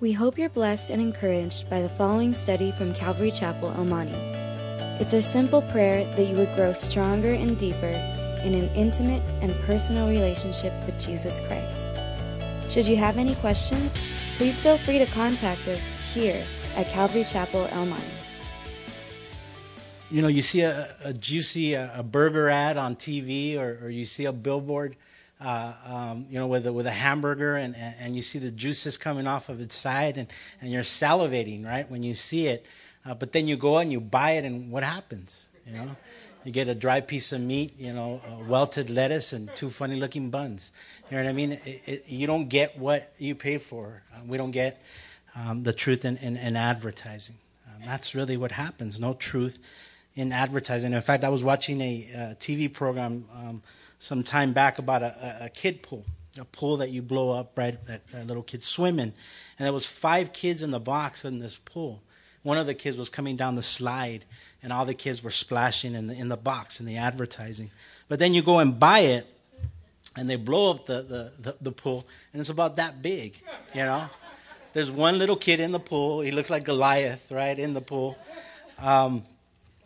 We hope you're blessed and encouraged by the following study from Calvary Chapel, El Monte. It's our simple prayer that you would grow stronger and deeper in an intimate and personal relationship with Jesus Christ. Should you have any questions, please feel free to contact us here at Calvary Chapel, El Monte. You know, you see a, a juicy a, a burger ad on TV, or, or you see a billboard uh, um, you know, with a, with a hamburger, and, and you see the juices coming off of its side, and, and you're salivating, right, when you see it. Uh, but then you go and you buy it, and what happens? You know, you get a dry piece of meat, you know, welted lettuce, and two funny-looking buns. You know what I mean? It, it, you don't get what you pay for. Uh, we don't get um, the truth in, in, in advertising. Um, that's really what happens. No truth in advertising. In fact, I was watching a, a uh, TV program. Um, some time back about a, a, kid pool, a pool that you blow up, right? That, that little swim in, and there was five kids in the box in this pool. One of the kids was coming down the slide, and all the kids were splashing in the in the box in the advertising. But then you go and buy it, and they blow up the, the, the, the pool, and it's about that big, you know. There's one little kid in the pool. He looks like Goliath, right, in the pool. Um,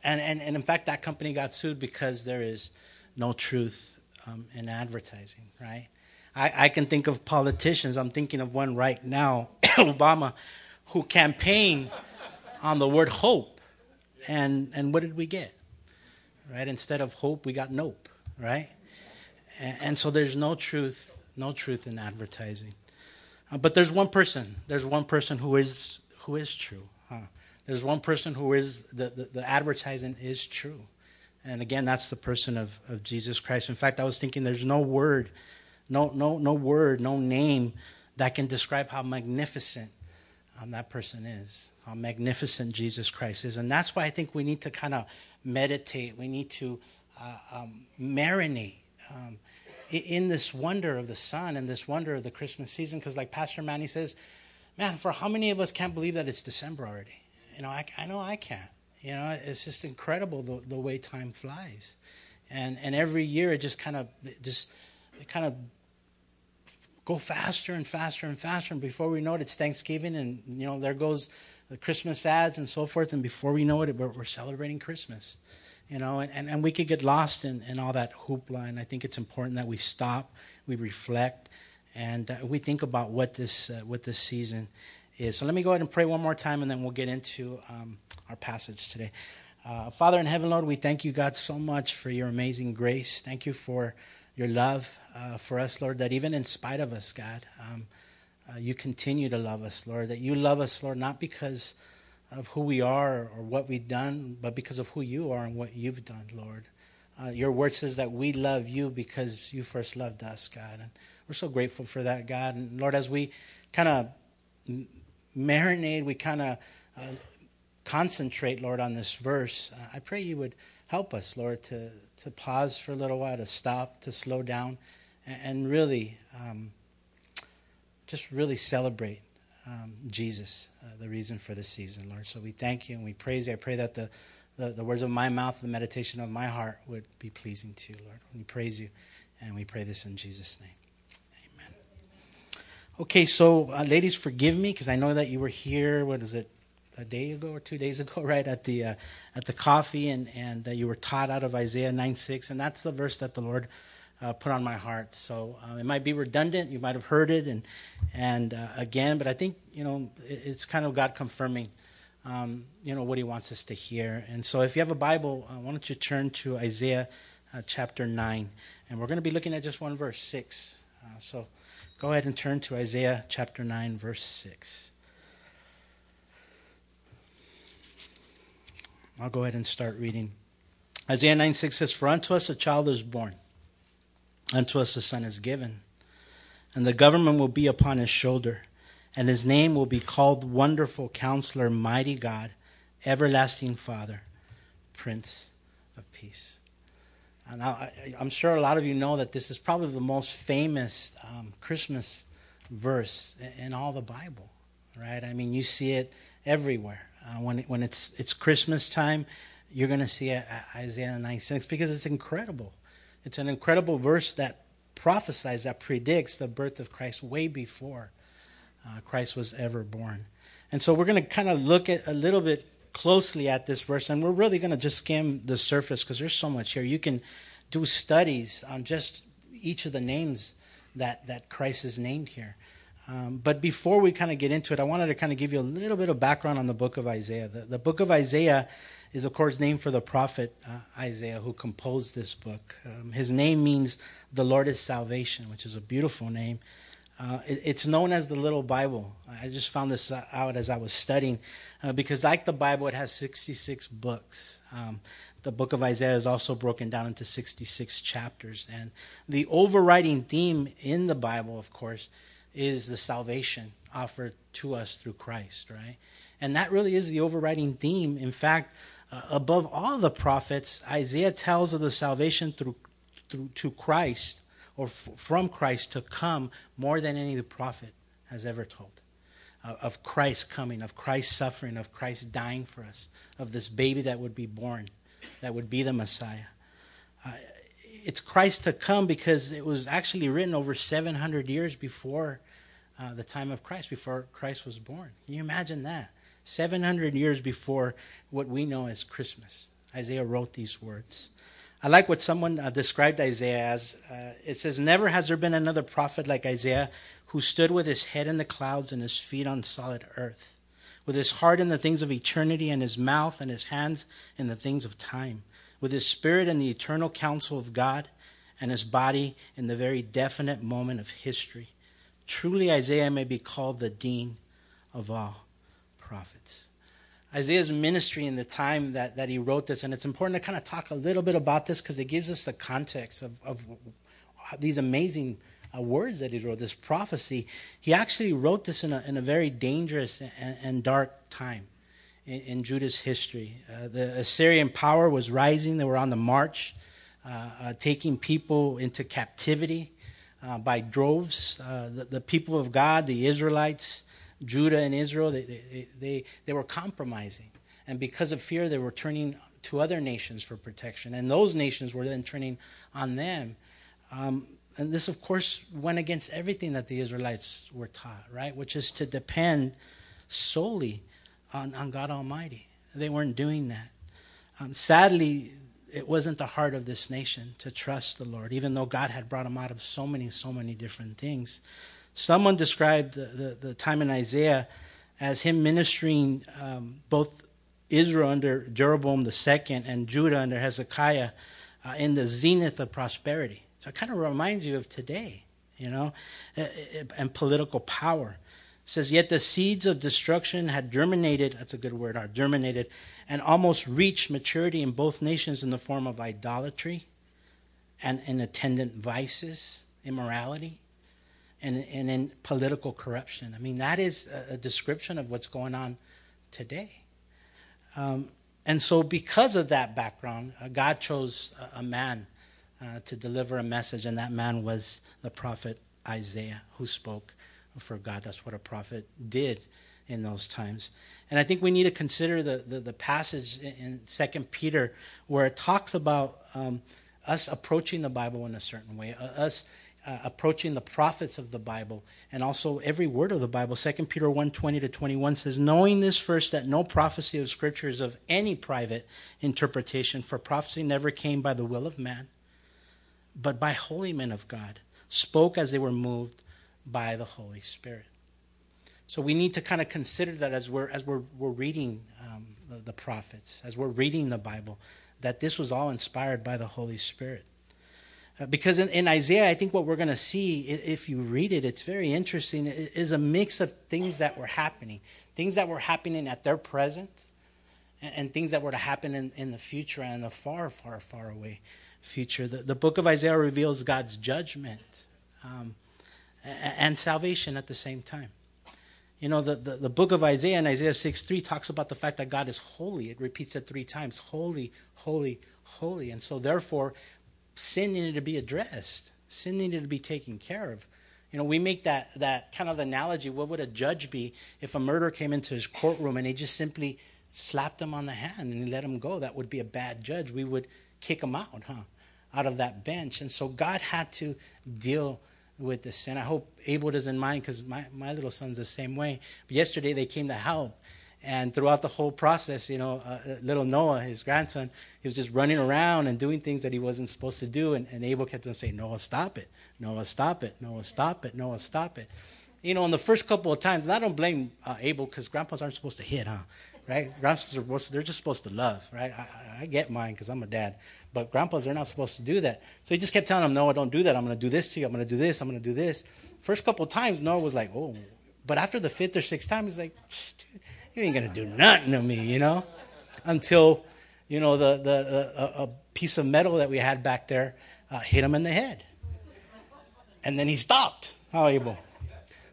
and, and, and in fact, that company got sued because there is no truth um, in advertising, right? I, I can think of politicians, I'm thinking of one right now, Obama, who campaigned on the word hope. And, and what did we get? Right? Instead of hope, we got nope, right? And, and so there's no truth, no truth in advertising. Uh, but there's one person, there's one person who is, who is true. Huh? There's one person who is, the, the, the advertising is true. And again, that's the person of, of Jesus Christ. In fact, I was thinking there's no word, no, no, no word, no name that can describe how magnificent um, that person is, how magnificent Jesus Christ is. And that's why I think we need to kind of meditate. We need to uh, um, marinate um, in this wonder of the son and this wonder of the Christmas season. Because, like Pastor Manny says, man, for how many of us can't believe that it's December already? You know, I, I know I can't. You know, it's just incredible the, the way time flies. And, and every year it just kind of, just, it kind of go faster and faster and faster. And before we know it, it's Thanksgiving and, you know, there goes the Christmas ads and so forth. And before we know it, we're, we're celebrating Christmas. You know, and, and, and we could get lost in, in all that hoopla. And I think it's important that we stop, we reflect, and uh, we think about what this, uh, what this season is. So let me go ahead and pray one more time, and then we'll get into um, our passage today. Uh, Father in heaven, Lord, we thank you, God, so much for your amazing grace. Thank you for your love uh, for us, Lord, that even in spite of us, God, um, uh, you continue to love us, Lord, that you love us, Lord, not because of who we are or what we've done, but because of who you are and what you've done, Lord. Uh, your word says that we love you because you first loved us, God. And we're so grateful for that, God. And Lord, as we kind of marinate, we kind of uh, concentrate, Lord, on this verse, uh, I pray you would help us, Lord, to, to pause for a little while, to stop, to slow down, and, really um, just really celebrate um, Jesus, uh, the reason for this season, Lord. So we thank you and we praise you. I pray that the, the, the words of my mouth, the meditation of my heart would be pleasing to you, Lord. We praise you and we pray this in Jesus' name. Amen. Okay, so uh, ladies, forgive me because I know that you were here. What is it? A day ago or two days ago, right at the uh, at the coffee, and and uh, you were taught out of Isaiah nine six, and that's the verse that the Lord uh, put on my heart. So uh, it might be redundant. You might have heard it, and and uh, again, but I think you know it, it's kind of God confirming, um, you know, what He wants us to hear. And so, if you have a Bible, why don't you turn to Isaiah chapter nine, and we're going to be looking at just one verse six. so. Go ahead and turn to Isaiah chapter 9, verse 6. I'll go ahead and start reading. Isaiah 9 6 says, For unto us a child is born, unto us a son is given, and the government will be upon his shoulder, and his name will be called Wonderful Counselor, Mighty God, Everlasting Father, Prince of Peace. Now, I, am sure a lot of you know that this is probably the most famous um, Christmas verse in all the Bible, right? I mean, you see it everywhere. Uh, when when it's it's Christmas time, you're going to see it, Isaiah 96 because it's incredible. It's an incredible verse that prophesies, that predicts the birth of Christ way before uh, Christ was ever born. And so we're going to kind of look at a little bit closely at this verse, and we're really going to just skim the surface because there's so much here. You can do studies on just each of the names that, that Christ is named here. Um, but before we kind of get into it, I wanted to kind of give you a little bit of background on the book of Isaiah. The, the book of Isaiah is, of course, named for the prophet uh, Isaiah who composed this book. Um, his name means the Lord is salvation, which is a beautiful name. Uh, it, it's known as the Little Bible. I just found this out as I was studying uh, because, like the Bible, it has 66 books. Um, the book of Isaiah is also broken down into 66 chapters. And the overriding theme in the Bible, of course, is the salvation offered to us through Christ, right? And that really is the overriding theme. In fact, uh, above all the prophets, Isaiah tells of the salvation through, through to Christ or f- from Christ to come more than any prophet has ever told. Uh, of Christ coming, of Christ suffering, of Christ dying for us, of this baby that would be born, that would be the Messiah. Uh, it's Christ to come because it was actually written over 700 years before uh, the time of Christ, before Christ was born. Can you imagine that? 700 years before what we know as Christmas. Isaiah wrote these words. I like what someone uh, described Isaiah as. Uh, it says, Never has there been another prophet like Isaiah who stood with his head in the clouds and his feet on solid earth, with his heart in the things of eternity and his mouth and his hands in the things of time, with his spirit in the eternal counsel of God and his body in the very definite moment of history. Truly, Isaiah may be called the dean of all prophets. Isaiah's ministry in the time that, that he wrote this, and it's important to kind of talk a little bit about this because it gives us the context of, of these amazing uh, words that he wrote, this prophecy. He actually wrote this in a, in a very dangerous and, and dark time in, in Judah's history. Uh, the Assyrian power was rising, they were on the march, uh, uh taking people into captivity uh, by droves. Uh, the, the, people of God, the Israelites, Judah and Israel, they, they, they, they were compromising. And because of fear, they were turning to other nations for protection. And those nations were then turning on them. Um, and this, of course, went against everything that the Israelites were taught, right? Which is to depend solely on, on God Almighty. They weren't doing that. Um, sadly, it wasn't the heart of this nation to trust the Lord, even though God had brought them out of so many, so many different things. Someone described the, the, the time in Isaiah as him ministering um, both Israel under Jeroboam II and Judah under Hezekiah uh, in the zenith of prosperity. So it kind of reminds you of today, you know, and political power. Says, Yet the seeds of destruction had germinated, that's a good word, are germinated, and almost reached maturity in both nations in the form of idolatry and in attendant vices, immorality, and, and in political corruption. I mean, that is a, a description of what's going on today. Um, and so, because of that background, uh, God chose a, a man uh, to deliver a message, and that man was the prophet Isaiah, who spoke for God. That's what a prophet did in those times. And I think we need to consider the, the, the passage in Second Peter where it talks about um, us approaching the Bible in a certain way, uh, us uh, approaching the prophets of the Bible, and also every word of the Bible. Second Peter 1 20 to 21 says, Knowing this first, that no prophecy of Scripture is of any private interpretation, for prophecy never came by the will of man, but by holy men of God, spoke as they were moved by the Holy Spirit. So we need to kind of consider that as we're as we're we're reading um, the, the, prophets, as we're reading the Bible, that this was all inspired by the Holy Spirit. Uh, because in, in, Isaiah, I think what we're going to see, if you read it, it's very interesting. is a mix of things that were happening, things that were happening at their present, and, things that were to happen in, in the future and the far, far, far away future. The, the book of Isaiah reveals God's judgment um, and, salvation at the same time. You know, the, the, the, book of Isaiah in Isaiah 6 3 talks about the fact that God is holy. It repeats it three times holy, holy, holy. And so, therefore, sin needed to be addressed, sin needed to be taken care of. You know, we make that, that kind of analogy. What would a judge be if a murderer came into his courtroom and he just simply slapped him on the hand and let him go? That would be a bad judge. We would kick him out, huh? Out of that bench. And so God had to deal with the sin. I hope Abel doesn't mind because my, my little son's the same way. But yesterday they came to help. And throughout the whole process, you know, uh, uh, little Noah, his grandson, he was just running around and doing things that he wasn't supposed to do. And, and Abel kept on saying, Noah, stop it. Noah, stop it. Noah, stop it. Noah, stop it. You know, in the first couple of times, and I don't blame uh, Abel because grandpas aren't supposed to hit, huh? Right? Grandpas are supposed to, they're just supposed to love, right? I, I get mine because I'm a dad. But grandpas, they're not supposed to do that. So he just kept telling him, No, I don't do that. I'm going to do this to you. I'm going to do this. I'm going to do this. First couple times, Noah was like, Oh. But after the fifth or sixth time, he's like, You ain't going to do nothing to me, you know? Until, you know, the, the, a piece of metal that we had back there uh, hit him in the head. And then he stopped. How Abel?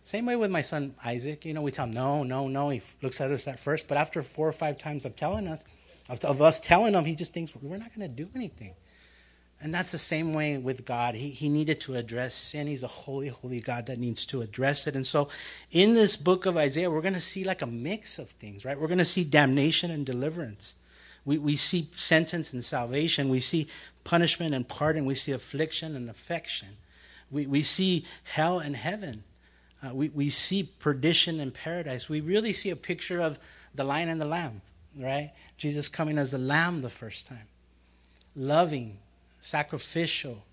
Same way with my son Isaac. You know, we tell him, no, no, no. He looks at us at first, but after four or five times of telling us, of, of us telling him, he just thinks we're not going to do anything. And that's the same way with God. He, he needed to address sin. He's a holy, holy God that needs to address it. And so in this book of Isaiah, we're going to see like a mix of things, right? We're going to see damnation and deliverance. We, we see sentence and salvation. We see punishment and pardon. We see affliction and affection. We, we see hell and heaven. Uh, we, we see perdition and paradise. We really see a picture of the lion and the lamb right? Jesus coming as a lamb the first time, loving, sacrificial,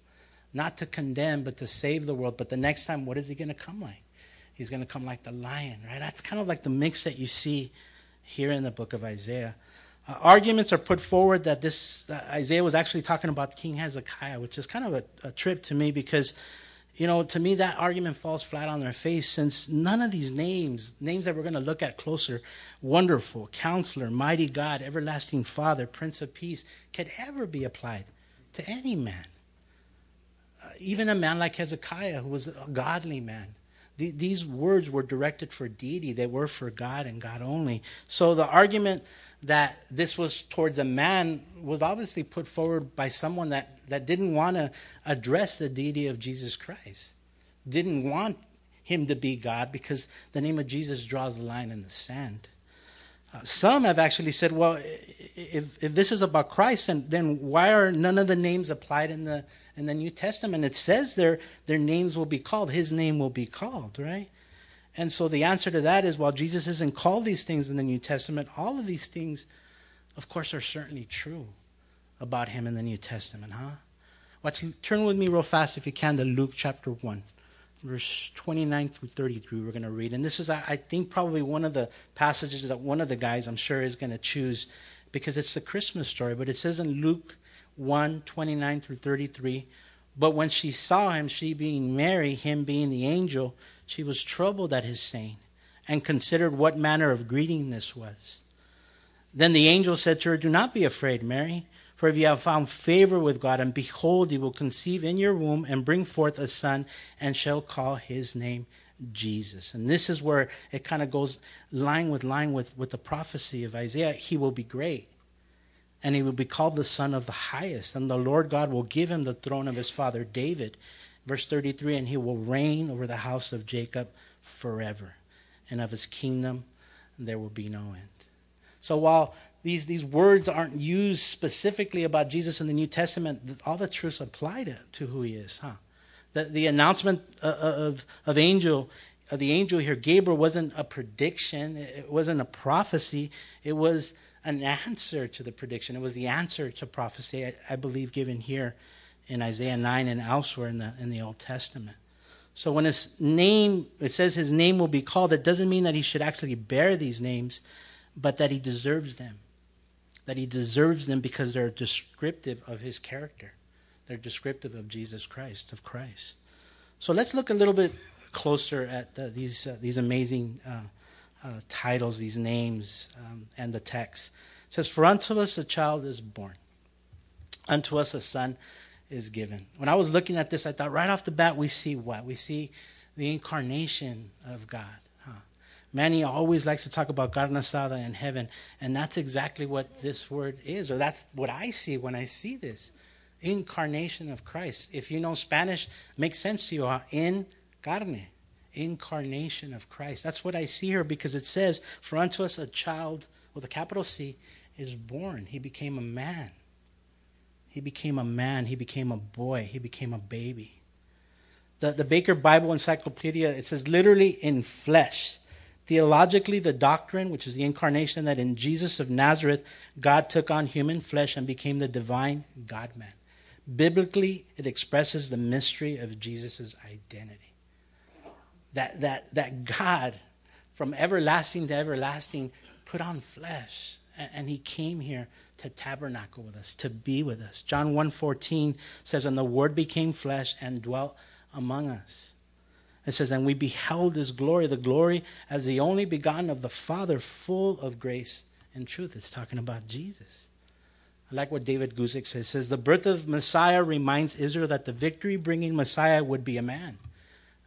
not to condemn, but to save the world. But the next time, what is he going to come like? He's going to come like the lion, right? That's kind of like the mix that you see here in the book of Isaiah. Uh, arguments are put forward that this uh, Isaiah was actually talking about King Hezekiah, which is kind of a, a trip to me because you know, to me, that argument falls flat on their face since none of these names, names that we're going to look at closer, wonderful, counselor, mighty God, everlasting Father, Prince of Peace, could ever be applied to any man. Uh, even a man like Hezekiah, who was a godly man. These words were directed for deity, they were for God and God only. So the argument that this was towards a man was obviously put forward by someone that, that didn't want to address the deity of Jesus Christ, didn't want him to be God because the name of Jesus draws a line in the sand. Some have actually said, well, if, if this is about Christ, then, then why are none of the names applied in the, in the New Testament? It says their, their names will be called, his name will be called, right? And so the answer to that is while Jesus isn't called these things in the New Testament, all of these things, of course, are certainly true about him in the New Testament, huh? Watch, turn with me real fast, if you can, to Luke chapter 1, verse 29 through 33. We're going to read. And this is, I think, probably one of the passages that one of the guys, I'm sure, is going to choose because it's the Christmas story. But it says in Luke 1 29 through 33, But when she saw him, she being Mary, him being the angel, she was troubled at his saying and considered what manner of greeting this was. Then the angel said to her, Do not be afraid, Mary, for if you have found favor with God, and behold, you will conceive in your womb and bring forth a son, and shall call his name Jesus. And this is where it kind of goes line with line with, with the prophecy of Isaiah. He will be great, and he will be called the Son of the Highest, and the Lord God will give him the throne of his father David Verse 33 And he will reign over the house of Jacob forever, and of his kingdom there will be no end. So while these, these words aren't used specifically about Jesus in the New Testament, all the truths apply to, to who he is, huh? The, the announcement uh, uh, of, of angel, of the angel here, Gabriel, wasn't a prediction, it wasn't a prophecy, it was an answer to the prediction. It was the answer to prophecy, I, I believe, given here in Isaiah 9 and elsewhere in the, in the Old Testament. So when his name, it says his name will be called, it doesn't mean that he should actually bear these names, but that he deserves them. That he deserves them because they're descriptive of his character. They're descriptive of Jesus Christ, of Christ. So let's look a little bit closer at the, these, uh, these amazing uh, uh, titles, these names, um, and the text. It says, For unto us a child is born, unto us a son is given. When I was looking at this, I thought right off the bat, we see what? We see the incarnation of God. Manny always likes to talk about carne asada in heaven, and that's exactly what this word is, or that's what I see when I see this. Incarnation of Christ. If you know Spanish, makes sense to you. Huh? In carne. Incarnation of Christ. That's what I see here because it says, For unto us a child with a capital C is born. He became a man. He became a man. He became a boy. He became a baby. The, the Baker Bible Encyclopedia, it says literally in flesh. Theologically, the doctrine, which is the incarnation, that in Jesus of Nazareth, God took on human flesh and became the divine God man. Biblically, it expresses the mystery of Jesus' identity. That, that, that God, from everlasting to everlasting, put on flesh. And, and he came here to tabernacle with us, to be with us. John 1.14 says, And the Word became flesh and dwelt among us. It says, And we beheld his glory, the glory as the only begotten of the Father, full of grace and truth. It's talking about Jesus. I like what David Guzik says. It says, The birth of Messiah reminds Israel that the victory bringing Messiah would be a man.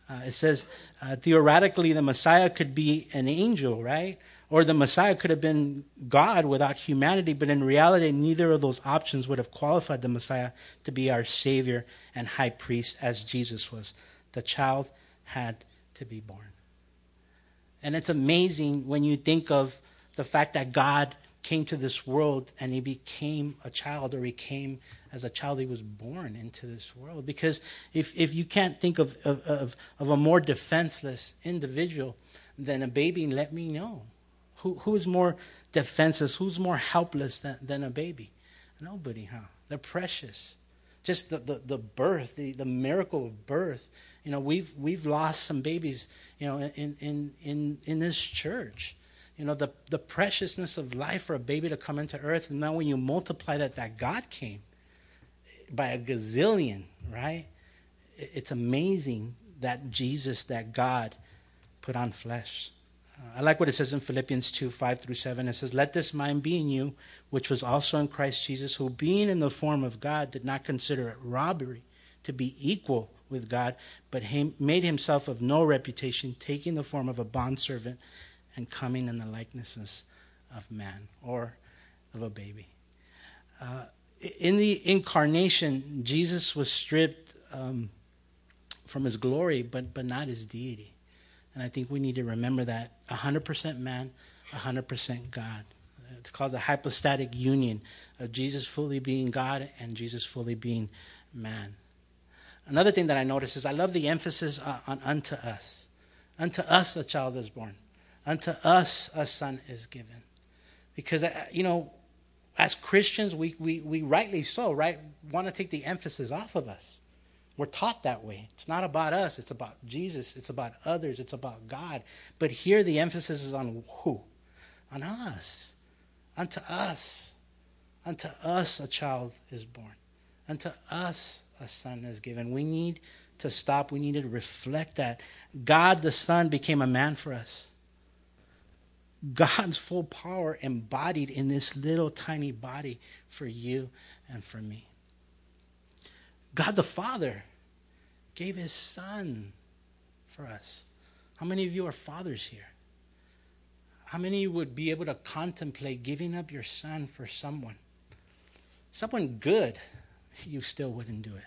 Uh, it says, uh, theoretically, the Messiah could be an angel, right? Or the Messiah could have been God without humanity, but in reality, neither of those options would have qualified the Messiah to be our Savior and High Priest as Jesus was. The child had to be born. And it's amazing when you think of the fact that God came to this world and he became a child, or he came as a child, he was born into this world. Because if, if you can't think of, of, of, of a more defenseless individual than a baby, let me know. Who, who's more defenseless? Who's more helpless than, than a baby? Nobody, huh? They're precious. Just the, the, the birth, the, the miracle of birth you know, we've we've lost some babies, you know, in in in in this church. You know, the the preciousness of life for a baby to come into earth, and now when you multiply that, that God came by a gazillion, right? It's amazing that Jesus, that God, put on flesh. Uh, I like what it says in Philippians 2 5 through 7. It says, Let this mind be in you, which was also in Christ Jesus, who being in the form of God did not consider it robbery to be equal with God, but made himself of no reputation, taking the form of a bondservant and coming in the likenesses of man or of a baby. Uh, in the incarnation, Jesus was stripped um, from his glory, but, but not his deity. And I think we need to remember that 100% man, 100% God. It's called the hypostatic union of Jesus fully being God and Jesus fully being man. Another thing that I notice is I love the emphasis on, on unto us. Unto us a child is born. Unto us a son is given. Because, uh, you know, as Christians, we, we, we rightly so, right, want to take the emphasis off of us. We're taught that way. It's not about us, it's about Jesus, it's about others, it's about God. But here the emphasis is on who? On us. Unto us. Unto us a child is born. Unto us a son is given. We need to stop. We need to reflect that. God the Son became a man for us. God's full power embodied in this little tiny body for you and for me. God the Father gave his Son for us. How many of you are fathers here? How many would be able to contemplate giving up your son for someone? Someone good you still wouldn't do it.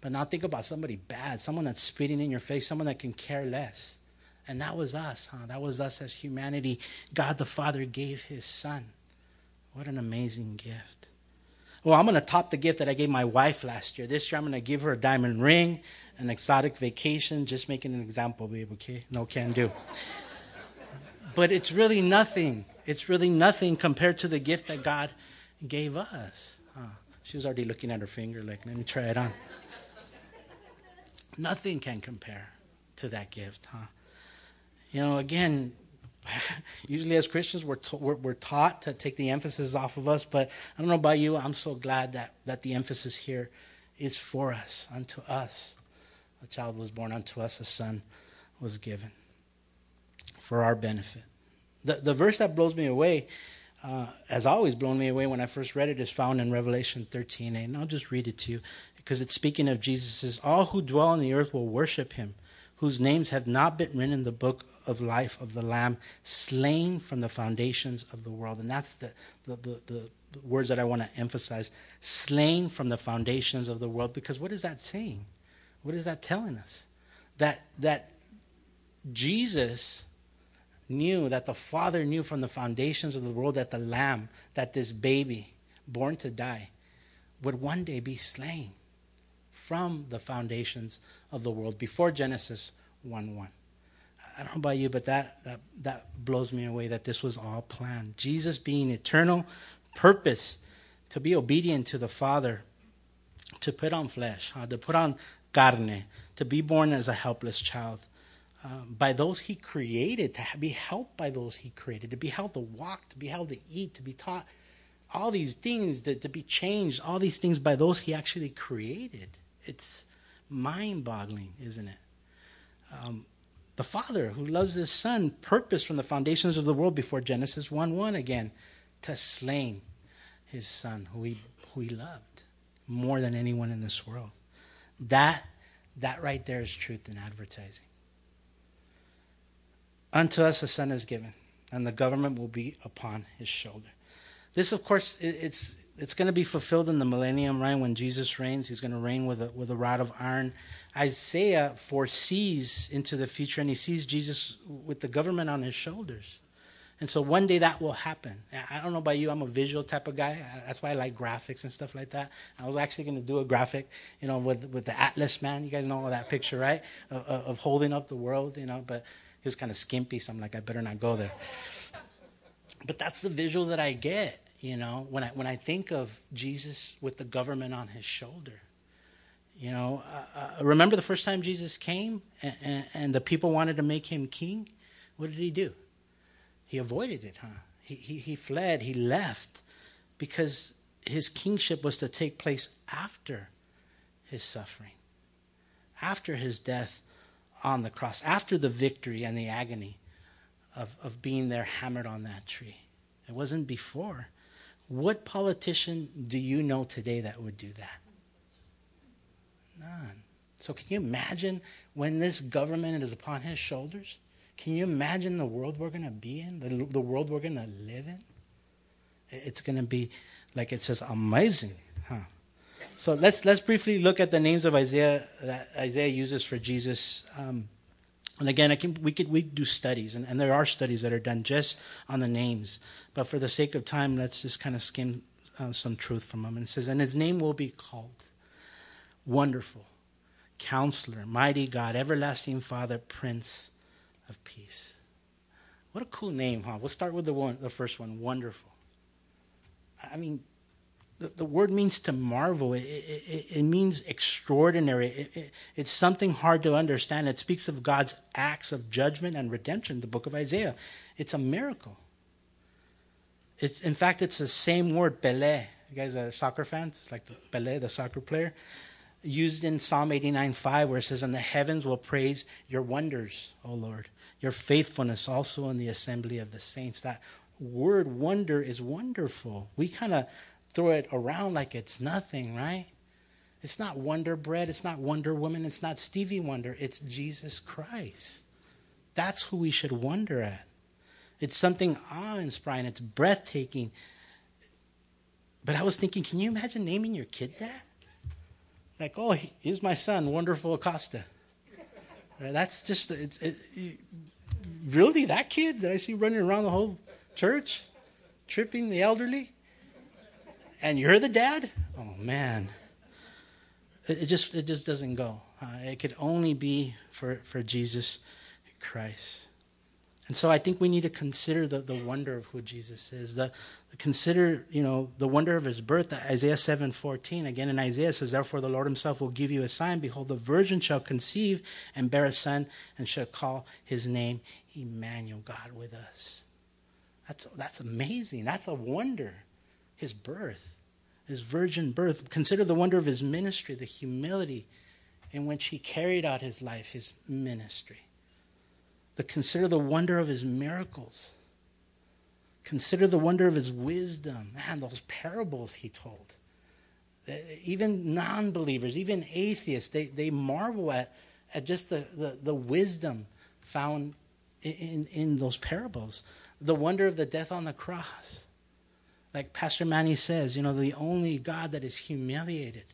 But now think about somebody bad, someone that's spitting in your face, someone that can care less. And that was us, huh? That was us as humanity. God the Father gave his son. What an amazing gift. Well, I'm going to top the gift that I gave my wife last year. This year, I'm going to give her a diamond ring, an exotic vacation, just making an example, babe, okay? No can do. but it's really nothing. It's really nothing compared to the gift that God gave us. Huh? She was already looking at her finger, like, let me try it on. Nothing can compare to that gift, huh? You know, again, usually as Christians, we're, to, we're, we're, taught to take the emphasis off of us, but I don't know about you, I'm so glad that, that the emphasis here is for us, unto us. A child was born, unto us a son was given for our benefit. The, the verse that blows me away uh, has always blown me away when I first read it is found in Revelation 13 8. And I'll just read it to you because it's speaking of Jesus. Says, All who dwell on the earth will worship him, whose names have not been written in the book of life of the Lamb, slain from the foundations of the world. And that's the, the, the, the words that I want to emphasize slain from the foundations of the world. Because what is that saying? What is that telling us? That, that Jesus knew, that the Father knew from the foundations of the world that the Lamb, that this baby born to die, would one day be slain from the foundations of the world, before Genesis 1 1. I don't know about you, but that, that, that blows me away that this was all planned. Jesus being eternal, purpose to be obedient to the Father, to put on flesh, to put on carne, to be born as a helpless child. Uh, by those he created, to be helped by those he created, to be held to walk, to be held to eat, to be taught all these things, to, to be changed, all these things by those he actually created. It's mind boggling, isn't it? Um, the Father who loves His Son purposed from the foundations of the world before Genesis 1 1 again to slain His Son who He, who he loved more than anyone in this world. That, that right there is truth in advertising. Unto us a son is given, and the government will be upon his shoulder. This, of course, it's it's going to be fulfilled in the millennium, right? When Jesus reigns, he's going to reign with a, with a rod of iron. Isaiah foresees into the future, and he sees Jesus with the government on his shoulders. And so one day that will happen. I don't know about you, I'm a visual type of guy. That's why I like graphics and stuff like that. I was actually going to do a graphic, you know, with with the Atlas man. You guys know that picture, right? Of, of holding up the world, you know. But he was kind of skimpy, so I'm like, I better not go there. But that's the visual that I get you know, when I, when I think of Jesus with the government on his shoulder, you know, uh, uh, remember the first time Jesus came and, and, and, the people wanted to make him king? What did he do? He avoided it, huh? He, he, he fled, he left because his kingship was to take place after his suffering, after his death on the cross, after the victory and the agony of, of being there hammered on that tree. It wasn't before. What politician do you know today that would do that? None. So, can you imagine when this government is upon his shoulders? Can you imagine the world we're going to be in, the, the world we're going to live in? It's going to be, like it says, amazing? So let's let's briefly look at the names of Isaiah that Isaiah uses for Jesus. Um, and again, can, we could we do studies, and, and there are studies that are done just on the names. But for the sake of time, let's just kind of skim uh, some truth from them. And it says, "And his name will be called Wonderful, Counselor, Mighty God, Everlasting Father, Prince of Peace." What a cool name, huh? We'll start with the one, the first one, Wonderful. I mean, the, the word means to marvel. It, it, it means extraordinary. It, it's something hard to understand. It speaks of God's acts of judgment and redemption, the book of Isaiah. It's a miracle. It's, in fact, it's the same word, Pele. You guys are soccer fans? It's like the Pele, the soccer player. Used in Psalm 89 5, where it says, And the heavens will praise your wonders, O Lord, your faithfulness also in the assembly of the saints. That word wonder is wonderful. We kind of throw it around like it's nothing, right? It's not Wonder Bread, it's not Wonder Woman, it's not Stevie Wonder, it's Jesus Christ. That's who we should wonder at. It's something awe inspiring, it's breathtaking. But I was thinking, can you imagine naming your kid that? Like, oh, he's my son, Wonderful Acosta. Uh, that's just, it's, it, really that kid that I see running around the whole church, tripping the elderly? And you're the dad? Oh man. It, just it just doesn't go. Uh, it could only be for, for Jesus Christ. And so I think we need to consider the, the wonder of who Jesus is. The, the, consider, you know, the wonder of his birth. Isaiah 7:14 again in Isaiah says, "Therefore the Lord himself will give you a sign: behold, the virgin shall conceive and bear a son, and shall call his name Emmanuel, God with us." That's that's amazing. That's a wonder his birth, his virgin birth. Consider the wonder of his ministry, the humility in which he carried out his life, his ministry. The, consider the wonder of his miracles. Consider the wonder of his wisdom. Man, those parables he told. Uh, even non believers, even atheists, they, they marvel at, at just the, the, the wisdom found in, in, in those parables. The wonder of the death on the cross like Pastor Manny says, you know, the only God that is humiliated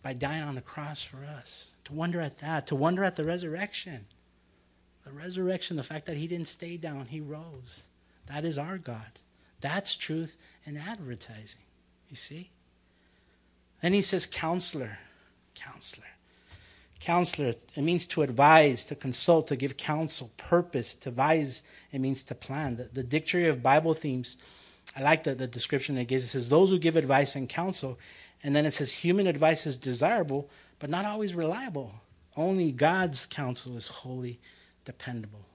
by dying on the cross for us. To wonder at that, to wonder at the resurrection. The resurrection, the fact that he didn't stay down, he rose. That is our God. That's truth in advertising. You see? Then he says, Counselor. Counselor. Counselor, it means to advise, to consult, to give counsel, purpose, to advise, it means to plan. The, the Dictionary of Bible Themes, I like the, the description it gives. It says, Those who give advice and counsel, and then it says, Human advice is desirable, but not always reliable. Only God's counsel is wholly dependable.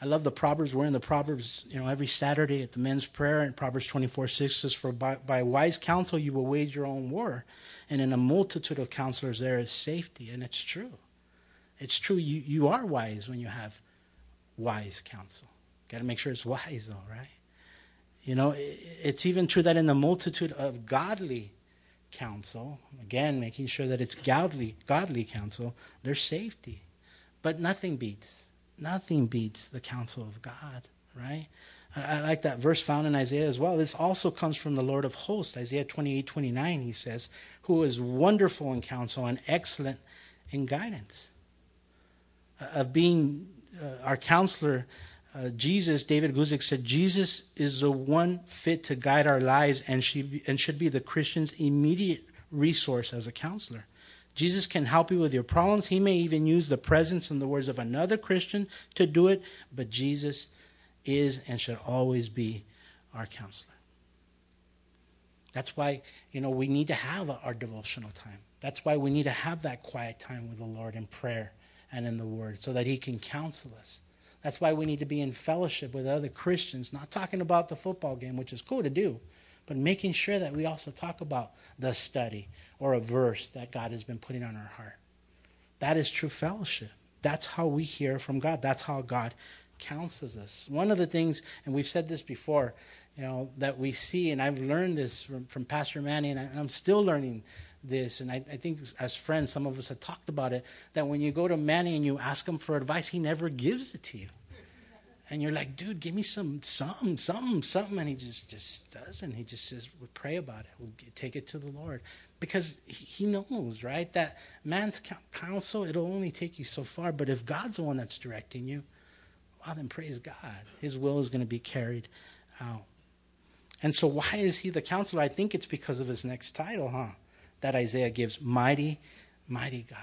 I love the Proverbs. We're in the Proverbs, you know, every Saturday at the men's prayer. And Proverbs 24 6 says, For by, by wise counsel you will wage your own war and in a multitude of counselors there is safety. And it's true. It's true. You, you are wise when you have wise counsel. Got to make sure it's wise, though, right? You know, it's even true that in the multitude of godly counsel, again, making sure that it's godly, godly counsel, there's safety. But nothing beats, nothing beats the counsel of God, right? I like that verse found in Isaiah as well. This also comes from the Lord of hosts. Isaiah 28 29, he says, Who is wonderful in counsel and excellent in guidance. Uh, of being uh, our counselor, uh, Jesus, David Guzik said, Jesus is the one fit to guide our lives and, she, and should be the Christian's immediate resource as a counselor. Jesus can help you with your problems. He may even use the presence and the words of another Christian to do it, but Jesus is and should always be our counselor. That's why, you know, we need to have our devotional time. That's why we need to have that quiet time with the Lord in prayer and in the Word so that He can counsel us. That's why we need to be in fellowship with other Christians, not talking about the football game, which is cool to do, but making sure that we also talk about the study or a verse that God has been putting on our heart. That is true fellowship. That's how we hear from God. That's how God counsels us. One of the things, and we've said this before, you know, that we see, and I've learned this from, from Pastor Manny, and, I, am still learning this, and I, I, think as friends, some of us have talked about it, that when you go to Manny and you ask him for advice, he never gives it to you. And you're like, dude, give me some, some, something, something. And he just, just doesn't. He just says, we'll pray about it. We'll take it to the Lord. Because he knows, right, that man's counsel, it'll only take you so far. But if God's the one that's directing you, well, then praise God. His will is going to be carried out. And so, why is he the counselor? I think it's because of his next title, huh? That Isaiah gives Mighty, Mighty God.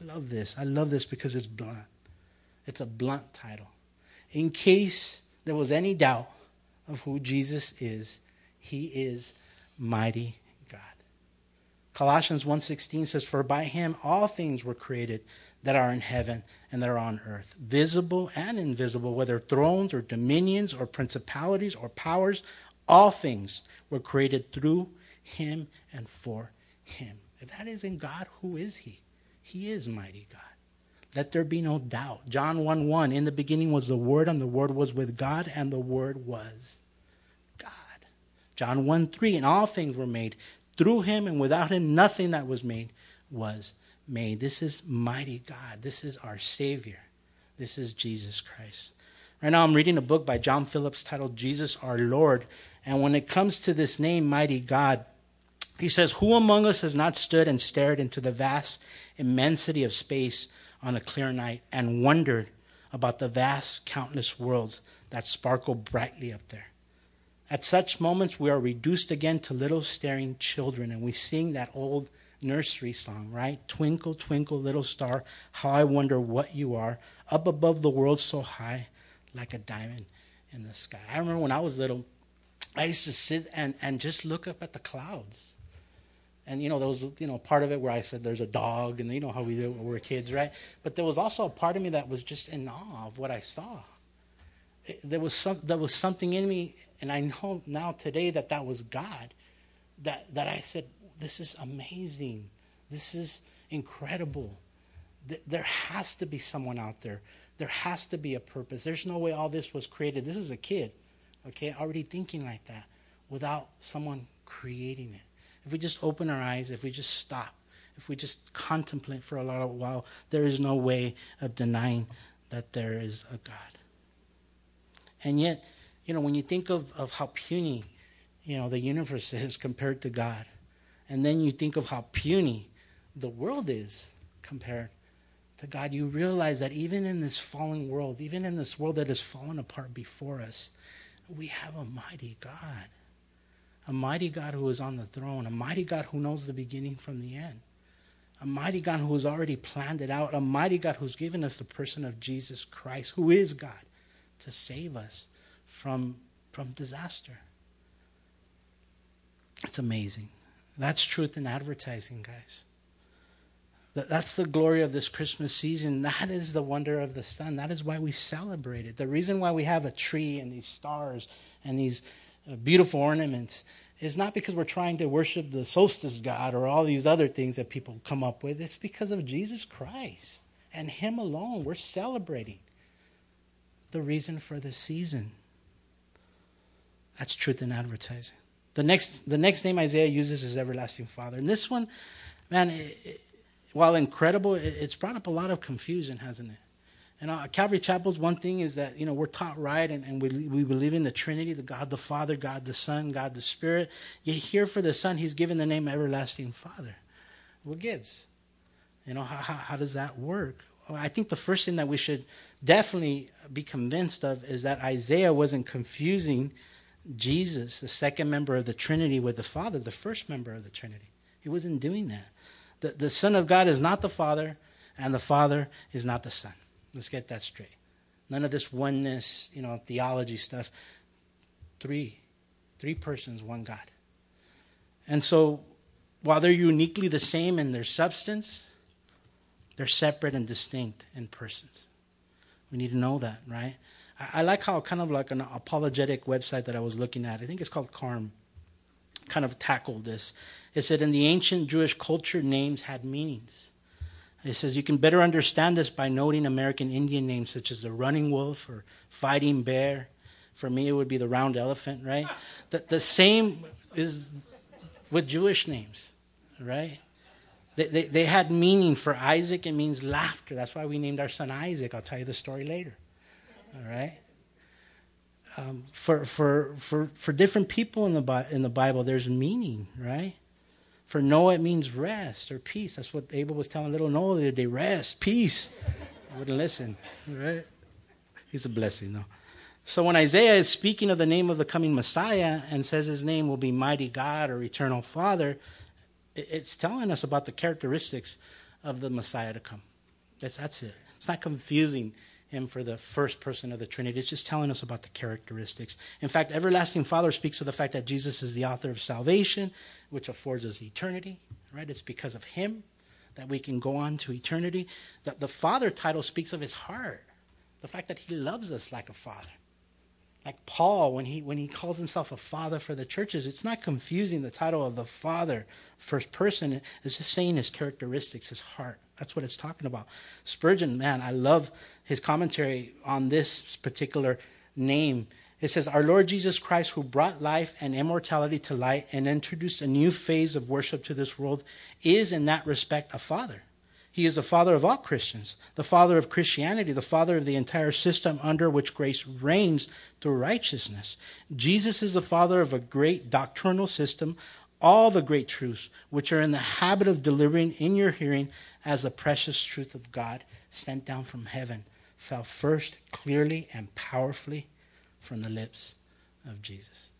I love this. I love this because it's blunt. It's a blunt title. In case there was any doubt of who Jesus is, he is mighty God. Colossians 1:16 says for by him all things were created that are in heaven and that are on earth, visible and invisible, whether thrones or dominions or principalities or powers, all things were created through him and for him. If that isn't God, who is he? He is mighty God. Let there be no doubt. John 1 1 In the beginning was the Word, and the Word was with God, and the Word was God. John 1 3 And all things were made through him, and without him nothing that was made was made. This is mighty God. This is our Savior. This is Jesus Christ. Right now, I'm reading a book by John Phillips titled Jesus Our Lord. And when it comes to this name, Mighty God, he says, Who among us has not stood and stared into the vast immensity of space on a clear night and wondered about the vast, countless worlds that sparkle brightly up there? At such moments, we are reduced again to little staring children, and we sing that old nursery song, right? Twinkle, twinkle, little star, how I wonder what you are, up above the world so high, like a diamond in the sky. I remember when I was little, I used to sit and, and just look up at the clouds. And you know, there was you know part of it where I said there's a dog, and you know how we do when we're kids, right? But there was also a part of me that was just in awe of what I saw. It, there was some there was something in me, and I know now today that that was God. That that I said, this is amazing. This is incredible. There has to be someone out there. There has to be a purpose. There's no way all this was created. This is a kid, okay, already thinking like that without someone creating it. If we just open our eyes, if we just stop, if we just contemplate for a little while, there is no way of denying that there is a God. And yet, you know, when you think of, of how puny, you know, the universe is compared to God, and then you think of how puny the world is compared to God, you realize that even in this fallen world, even in this world that has fallen apart before us, we have a mighty God. A mighty God who is on the throne, a mighty God who knows the beginning from the end. a mighty God who has already planned it out, a mighty God who's given us the person of Jesus Christ, who is God, to save us from, from disaster. It's amazing. That's truth in advertising, guys. That's the glory of this Christmas season. That is the wonder of the son. That is why we celebrate it. The reason why we have a tree and these stars and these beautiful ornaments is not because we're trying to worship the solstice god or all these other things that people come up with. It's because of Jesus Christ and Him alone. We're celebrating the reason for the season. That's truth in advertising. The next, the next name Isaiah uses is Everlasting Father. And this one, man, it, it, while incredible, it, it's brought up a lot of confusion, hasn't it? And uh, Calvary Chapel's one thing is that, you know, we're taught right and, and we, we believe in the Trinity, the God the Father, God the Son, God the Spirit. Yet here for the Son, he's given the name Everlasting Father. What gives? You know, how, how, how does that work? Well, I think the first thing that we should definitely be convinced of is that Isaiah wasn't confusing Jesus, the second member of the Trinity, with the Father, the first member of the Trinity. He wasn't doing that. The, the Son of God is not the Father, and the Father is not the Son. Let's get that straight. None of this oneness, you know, theology stuff. Three. Three persons, one God. And so, while they're uniquely the same in their substance, they're separate and distinct in persons. We need to know that, right? I, like how kind of like an apologetic website that I was looking at, I think it's called CARM, kind of tackled this. It said in the ancient Jewish culture, names had meanings. It says you can better understand this by noting American Indian names such as the running wolf or fighting bear. For me, it would be the round elephant, right? The, the same is with Jewish names, right? They, they, they had meaning. For Isaac, it means laughter. That's why we named our son Isaac. I'll tell you the story later. All right? Um, for, for, for, for different people in the, in the Bible, there's meaning, right? For Noah, it means rest or peace. That's what Abel was telling little Noah the other day rest, peace. He wouldn't listen, right? He's a blessing, though. So when Isaiah is speaking of the name of the coming Messiah and says his name will be Mighty God or Eternal Father, it's telling us about the characteristics of the Messiah to come. That's, that's it. It's not confusing him for the first person of the Trinity. It's just telling us about the characteristics. In fact, Everlasting Father speaks of the fact that Jesus is the author of salvation, which affords us eternity, right? It's because of him that we can go on to eternity. The, the Father title speaks of his heart, the fact that he loves us like a father. Like Paul, when he, when he calls himself a father for the churches, it's not confusing the title of the Father, first person. It's just saying his characteristics, his heart. That's what it's talking about. Spurgeon, man, I love his commentary on this particular name. It says, Our Lord Jesus Christ, who brought life and immortality to light and introduced a new phase of worship to this world, is in that respect a father. He is the father of all Christians, the father of Christianity, the father of the entire system under which grace reigns through righteousness. Jesus is the father of a great doctrinal system, all the great truths which are in the habit of delivering in your hearing as the precious truth of God sent down from heaven fell first clearly and powerfully from the lips of Jesus.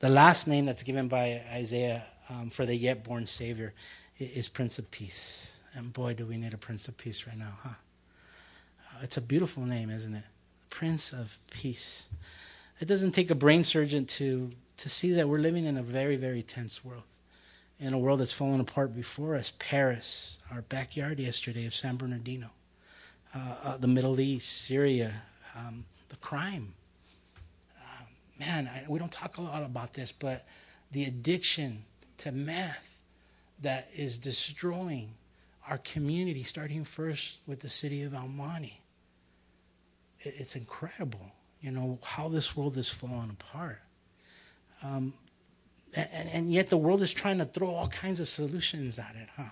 The last name that's given by Isaiah um, for the yet born Savior is Prince of Peace. And boy, do we need a Prince of Peace right now, huh? Uh, it's a beautiful name, isn't it? Prince of Peace. It doesn't take a brain surgeon to, to see that we're living in a very, very tense world. In a world that's fallen apart before us. Paris, our backyard yesterday of San Bernardino. Uh, uh, the Middle East, Syria, um, the crime. Uh, man, I, we don't talk a lot about this, but the addiction to meth that is destroying our community, starting first with the city of El Monte. It's incredible, you know, how this world is falling apart. Um, and, and, yet the world is trying to throw all kinds of solutions at it, huh?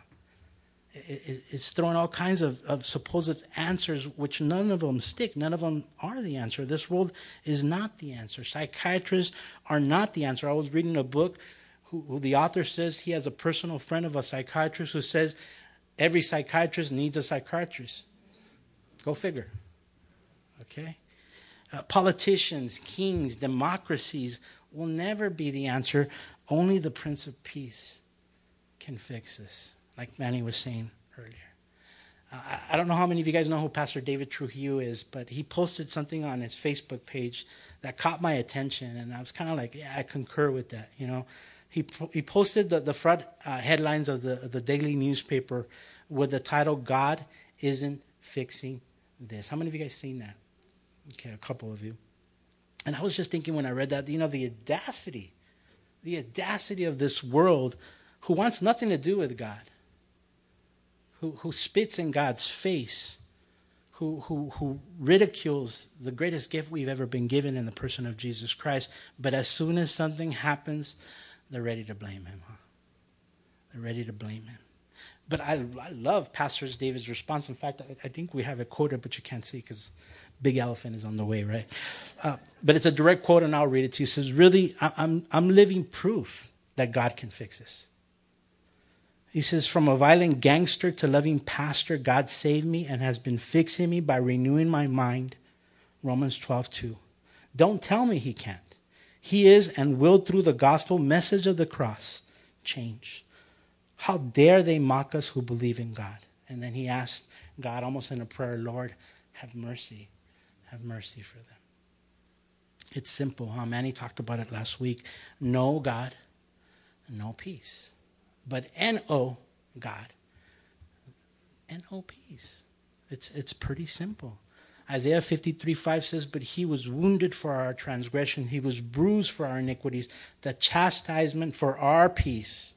It, it, it's throwing all kinds of, of supposed answers, which none of them stick. None of them are the answer. This world is not the answer. Psychiatrists are not the answer. I was reading a book who, who the author says he has a personal friend of a psychiatrist who says every psychiatrist needs a psychiatrist. Go figure. Okay? Uh, politicians, kings, democracies will never be the answer. Only the Prince of Peace can fix this, like Manny was saying earlier. Uh, I don't know how many of you guys know who Pastor David Trujillo is, but he posted something on his Facebook page that caught my attention, and I was kind of like, yeah, I concur with that. You know, he he posted the the front uh, headlines of the the daily newspaper with the title "God isn't fixing this." How many of you guys seen that? Okay, a couple of you. And I was just thinking when I read that, you know, the audacity, the audacity of this world who wants nothing to do with God, who, who spits in God's face, who, who, who ridicules the greatest gift we've ever been given in the person of Jesus Christ. But as soon as something happens, they're ready to blame him. Huh? They're ready to blame him. But I, I love Pastor David's response. In fact, I, I think we have it quoted, but you can't see because big elephant is on the way, right? Uh, but it's a direct quote, and I'll read it to you. It says, Really, I'm, I'm living proof that God can fix this. He says, From a violent gangster to loving pastor, God saved me and has been fixing me by renewing my mind. Romans 12, 2. Don't tell me he can't. He is and will, through the gospel message of the cross, change. How dare they mock us who believe in God? And then he asked God, almost in a prayer, Lord, have mercy have mercy for them. It's simple, huh? Manny talked about it last week. No God, no peace. But N-O, God. N-O peace. It's, it's pretty simple. Isaiah 53 5 says, But he was wounded for our transgression, he was bruised for our iniquities. The chastisement for our peace,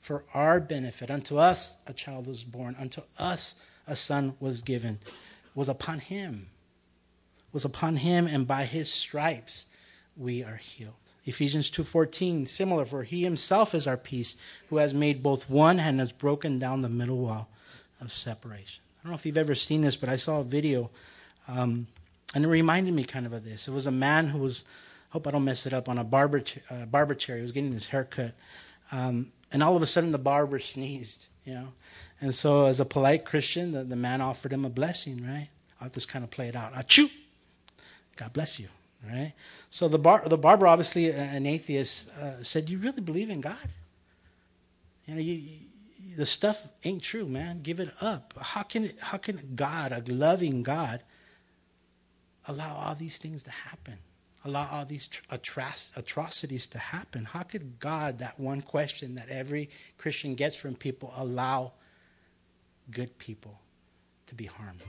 for our benefit. Unto us a child was born, unto us a son was given, was upon him was upon him and by his stripes we are healed. Ephesians 2:14 similar for he himself is our peace who has made both one and has broken down the middle wall of separation. I don't know if you've ever seen this but I saw a video um, and it reminded me kind of of this. It was a man who was hope I don't mess it up on a barber uh, barber chair. He was getting his hair cut. Um, and all of a sudden the barber sneezed, you know. And so as a polite Christian, the, the man offered him a blessing, right? I'll just kind of play it out. Achoo! God bless you. Right? So the, bar, the barber, obviously an atheist, uh, said, You really believe in God? You know, you, you, the stuff ain't true, man. Give it up. How can, it, how can God, a loving God, allow all these things to happen? Allow all these atro- atrocities to happen? How could God, that one question that every Christian gets from people, allow good people to be harmed?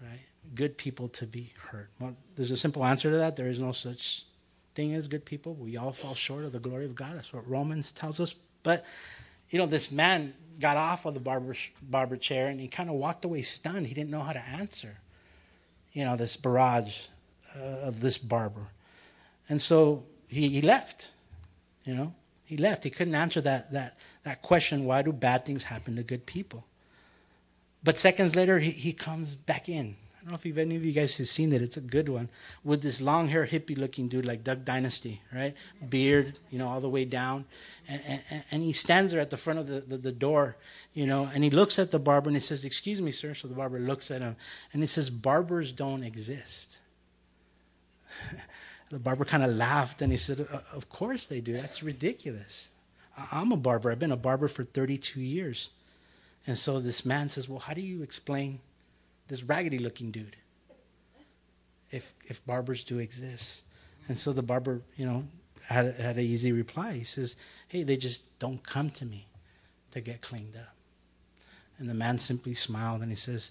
Right? Good people to be hurt? Well, there's a simple answer to that. There is no such thing as good people. We all fall short of the glory of God. That's what Romans tells us. But, you know, this man got off of the barber, barber chair and he kind of walked away stunned. He didn't know how to answer, you know, this barrage uh, of this barber. And so he, he left, you know. He left. He couldn't answer that, that, that question why do bad things happen to good people? But seconds later, he, he comes back in don't know if any of you guys have seen it. It's a good one with this long hair hippie looking dude like Duck Dynasty, right? Beard, you know, all the way down, and, and, and he stands there at the front of the, the, the, door, you know, and he looks at the barber and he says, "Excuse me, sir." So the barber looks at him and he says, "Barbers don't exist." the barber kind of laughed and he said, "Of course they do. That's ridiculous. I'm a barber. I've been a barber for 32 years." And so this man says, "Well, how do you explain?" This raggedy looking dude. If if barbers do exist. And so the barber, you know, had had an easy reply. He says, Hey, they just don't come to me to get cleaned up. And the man simply smiled and he says,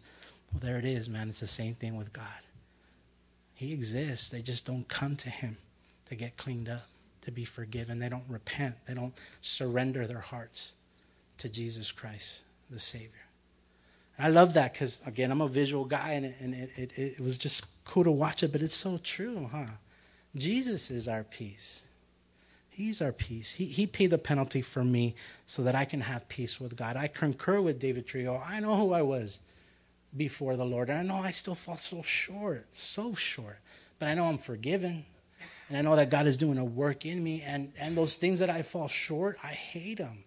Well, there it is, man. It's the same thing with God. He exists. They just don't come to him to get cleaned up, to be forgiven. They don't repent. They don't surrender their hearts to Jesus Christ, the Savior. I love that because, again, I'm a visual guy and, it, and it, it, it, was just cool to watch it, but it's so true, huh? Jesus is our peace. He's our peace. He, he paid the penalty for me so that I can have peace with God. I concur with David Trujillo. I know who I was before the Lord, and I know I still fall so short, so short. But I know I'm forgiven, and I know that God is doing a work in me, and, and those things that I fall short, I hate them.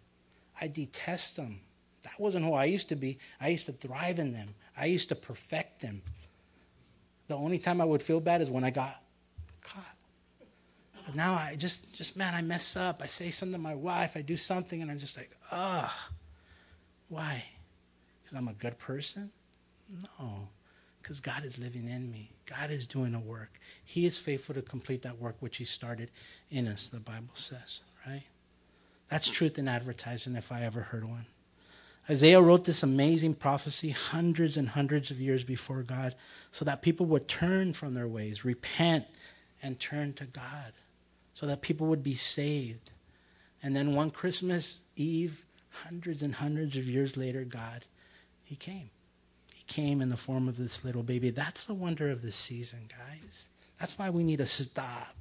I detest them. That wasn't who I used to be. I used to thrive in them, I used to perfect them. The only time I would feel bad is when I got caught. But now I just, just man, I mess up. I say something to my wife. I do something, and I'm just like, ugh. Why? Because I'm a good person? No. Because God is living in me. God is doing a work. He is faithful to complete that work which He started in us, the Bible says, right? That's truth in advertising if I ever heard one. Isaiah wrote this amazing prophecy hundreds and hundreds of years before God so that people would turn from their ways, repent, and turn to God, so that people would be saved. And then one Christmas Eve, hundreds and hundreds of years later, God, He came. He came in the form of this little baby. That's the wonder of this season, guys. That's why we need to stop.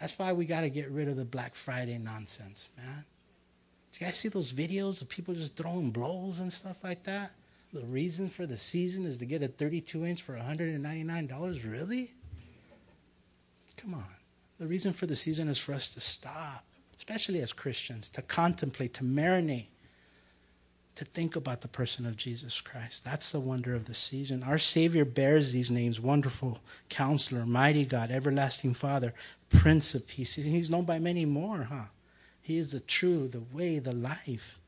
That's why we got to get rid of the Black Friday nonsense, man. Do you guys see those videos of people just throwing blows and stuff like that? The reason for the season is to get a 32 inch for $199? Really? Come on. The reason for the season is for us to stop, especially as Christians, to contemplate, to marinate, to think about the person of Jesus Christ. That's the wonder of the season. Our Savior bears these names Wonderful Counselor, Mighty God, Everlasting Father, Prince of Peace. He's known by many more, huh? He is the truth, the way, the life.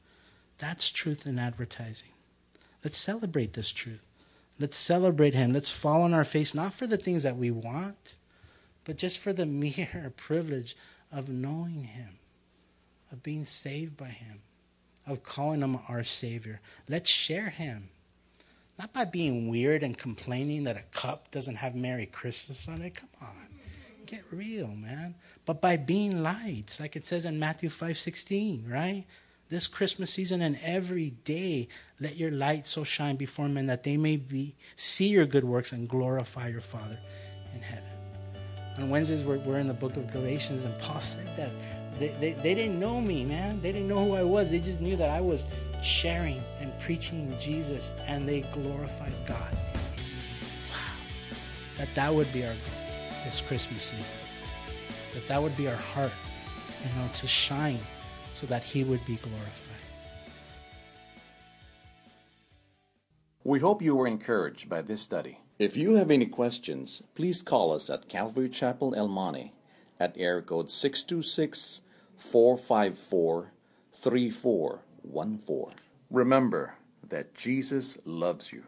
That's truth in advertising. Let's celebrate this truth. Let's celebrate Him. Let's fall on our face, not for the things that we want, but just for the mere privilege of knowing Him, of being saved by Him, of calling Him our Savior. Let's share Him. Not by being weird and complaining that a cup doesn't have Merry Christmas on it. Come on. Get real, man. But by being lights, like it says in Matthew 5:16, right? This Christmas season and every day, let your light so shine before men that they may be see your good works and glorify your Father in heaven. On Wednesdays, we're, we're in the book of Galatians, and Paul said that they, they, they didn't know me, man. They didn't know who I was. They just knew that I was sharing and preaching Jesus, and they glorified God. Wow. That that would be our goal this Christmas season. That that would be our heart, you know, to shine so that He would be glorified. We hope you were encouraged by this study. If you have any questions, please call us at Calvary Chapel El Monte at air code 626 454 3414. Remember that Jesus loves you.